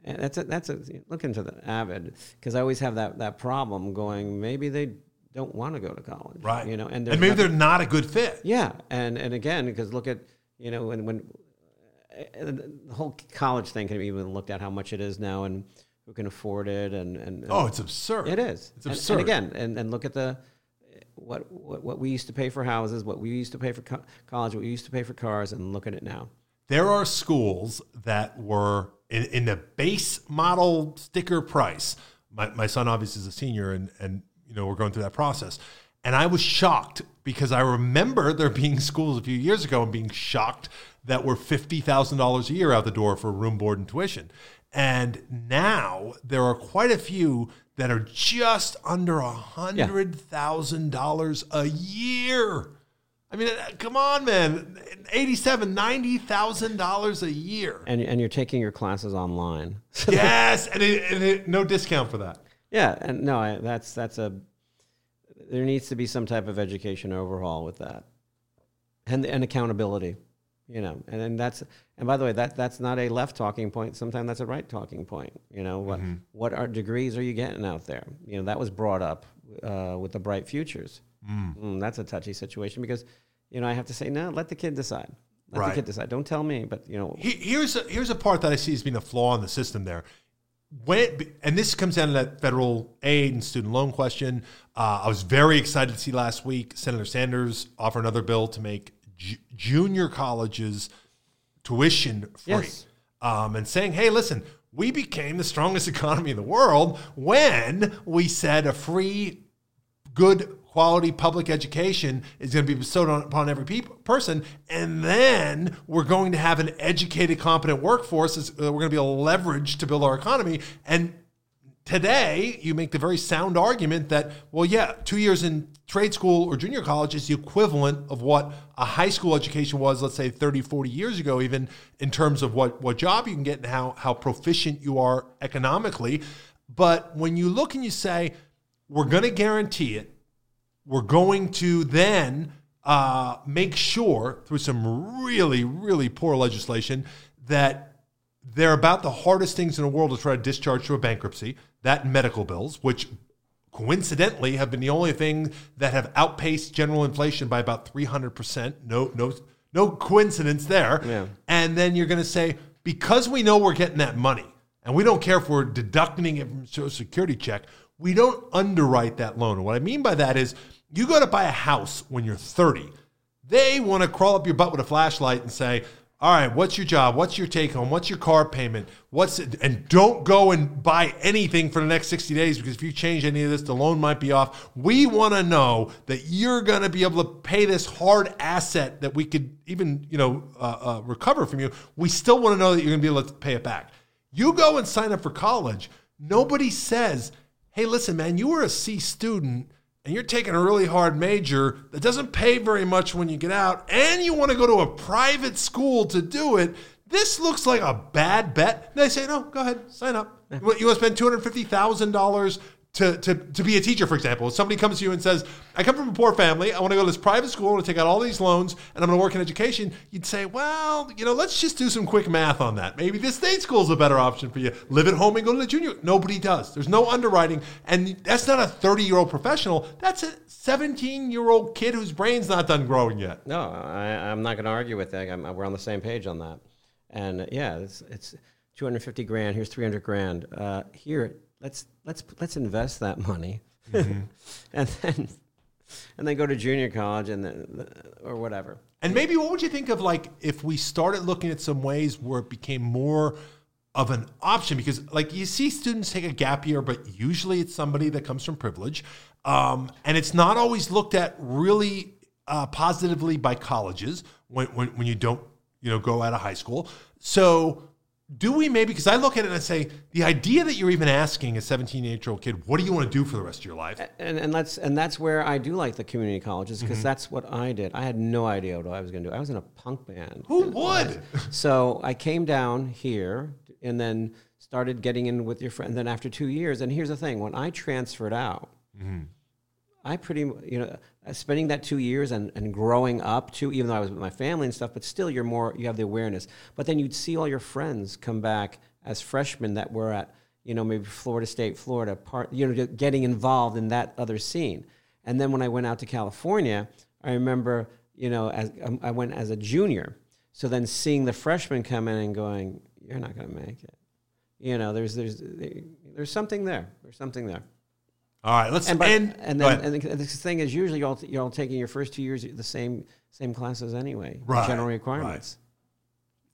That's a, that's a look into the AVID because I always have that, that problem going. Maybe they don't want to go to college, right. You know, and, and maybe nothing- they're not a good fit. Yeah, and and again, because look at you know when when uh, the whole college thing can be even looked at how much it is now and who can afford it and and, and oh it's absurd. It is. It's And- absurd. And, again, and, and look at the what, what what we used to pay for houses, what we used to pay for co- college, what we used to pay for cars, and look at it now. there are schools that were in, in the base model sticker price. My, my son obviously is a senior, and and you know we're going through that process. And I was shocked because I remember there being schools a few years ago and being shocked that were fifty thousand dollars a year out the door for room, board, and tuition. And now there are quite a few that are just under a hundred thousand dollars a year. I mean, uh, come on, man. 87, 90,000 dollars a year. And and you're taking your classes online. yes, and, it, and it, no discount for that. Yeah, and no, I, that's that's a there needs to be some type of education overhaul with that, and and accountability, you know, and then that's and by the way, that that's not a left talking point. Sometimes that's a right talking point. You know, what what are degrees are you getting out there? You know, that was brought up uh, with the bright futures. Mm, that's a touchy situation because you know I have to say no, let the kid decide. Let Right. the kid decide. Don't tell me, but you know, He- Here's a, here's a part that I see as being a flaw in the system there. When, and this comes down to that federal aid and student loan question. Uh, I was very excited to see last week Senator Sanders offer another bill to make ju- junior colleges tuition free. Yes. Um, and saying, hey, listen, we became the strongest economy in the world when we said a free good quality public education is going to be bestowed on, upon every peop person and then we're going to have an educated competent workforce uh, we're going to be a leverage to build our economy and today, you make the very sound argument that, well, yeah, two years in trade school or junior college is the equivalent of what a high school education was, let's say 30, 40 years ago, even in terms of what, what job you can get and how, how proficient you are economically. But when you look and you say, we're going to guarantee it, we're going to then uh, make sure through some really, really poor legislation that they're about the hardest things in the world to try to discharge through a bankruptcy, that medical bills, which coincidentally have been the only thing that have outpaced general inflation by about 300%. No, no, no coincidence there. Yeah. And then you're going to say, because we know we're getting that money, and we don't care if we're deducting it from Social Security check, we don't underwrite that loan. And what I mean by that is you go to buy a house when you're 30. They want to crawl up your butt with a flashlight and say, all right, what's your job? What's your take home? What's your car payment? What's it? And don't go and buy anything for the next 60 days because if you change any of this, the loan might be off. We want to know that you're going to be able to pay this hard asset that we could even, you know, uh, uh, recover from you. We still want to know that you're going to be able to pay it back. You go and sign up for college. Nobody says, hey, listen, man, you were a C student and you're taking a really hard major that doesn't pay very much when you get out, and you want to go to a private school to do it, this looks like a bad bet. And they say, no, go ahead, sign up. You want to spend $250,000 to, to, to be a teacher, for example. If somebody comes to you and says, I come from a poor family, I want to go to this private school, want to take out all these loans, and I'm going to work in education, you'd say, well, you know, let's just do some quick math on that. Maybe the state school is a better option for you. Live at home and go to the junior. Nobody does. There's no underwriting. And that's not a 30 year old professional, that's a 17 year old kid whose brain's not done growing yet. No, I, I'm not going to argue with that. I'm, we're on the same page on that. And yeah, it's, it's 250 grand. Here's 300 grand. Uh, here, let's let's let's invest that money, Mm-hmm. and then and then go to junior college and then or whatever. And maybe what would you think of like if we started looking at some ways where it became more of an option? Because like you see students take a gap year, but usually it's somebody that comes from privilege, um, and it's not always looked at really uh, positively by colleges when, when when you don't you know go out of high school. So do we maybe because I look at it and I say the idea that you're even asking a 17 year old kid, what do you want to do for the rest of your life? And and that's and that's where I do like the community colleges Mm-hmm. because that's what I did. I had no idea what I was going to do. I was in a punk band. Who would? So I came down here and then started getting in with your friend. And then after two years, and here's the thing: when I transferred out, I pretty you know spending that two years and, and growing up too, even though I was with my family and stuff, but still you're more you have the awareness. But then you'd see all your friends come back as freshmen that were at you know maybe Florida State, Florida, part you know getting involved in that other scene. And then when I went out to California, I remember you know as um, I went as a junior. So then seeing the freshmen come in and going, you're not going to make it. You know, there's there's there's something there. There's something there. All right, let's And but, end. and then and the, the thing is, usually you're all, you're all taking your first two years the same same classes anyway, Right, general requirements.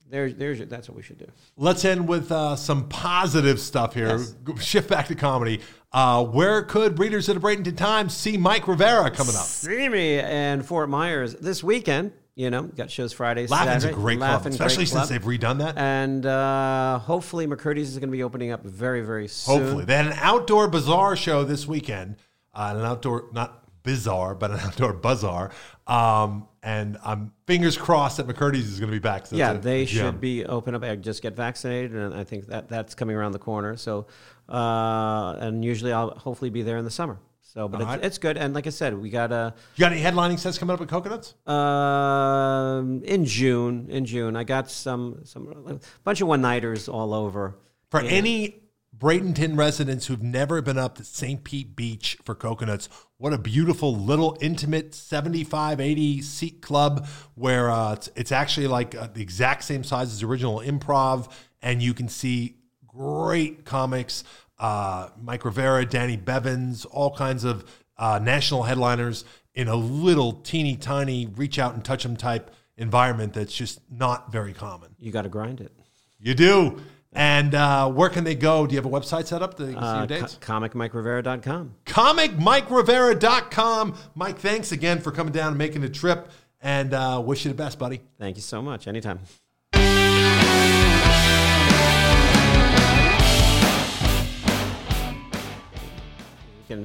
There's there's your, that's what we should do. Let's end with uh, some positive stuff here. Yes. Shift back to comedy. Uh, where could readers of the Bradenton Times see Mike Rivera coming up? See me and Fort Myers this weekend. You know, got shows Friday, Laughing's a Saturday. great club, Laughin', especially great since club. they've redone that. And uh, hopefully, McCurdy's is going to be opening up very very soon. Hopefully, they had an outdoor bazaar show this weekend. Uh, an outdoor, not bizarre, but an outdoor bazaar. Um, and I'm fingers crossed that McCurdy's is going to be back. So yeah, a- they should be open up. I just get vaccinated, and I think that that's coming around the corner. So, uh, and usually I'll hopefully be there in the summer. So, but All right. it's, it's good. And like I said, we got a You got any headlining sets coming up at Coconuts? um, in June. In June, I got some some a bunch of one nighters all over. For any Bradenton residents who've never been up to St. Pete Beach for coconuts, what a beautiful little intimate 75, 80 seat club where uh, it's, it's actually like uh, the exact same size as the original improv. And you can see great comics, uh, Mike Rivera, Danny Bevins, all kinds of uh, national headliners in a little teeny tiny reach out and touch them type environment that's just not very common. You got to grind it. You do. And uh, where can they go? Do you have a website set up that they can see Uh, your dates? co- ComicMikeRivera.com. ComicMikeRivera.com. Mike, thanks again for coming down and making the trip. And uh, wish you the best, buddy. Thank you so much. Anytime.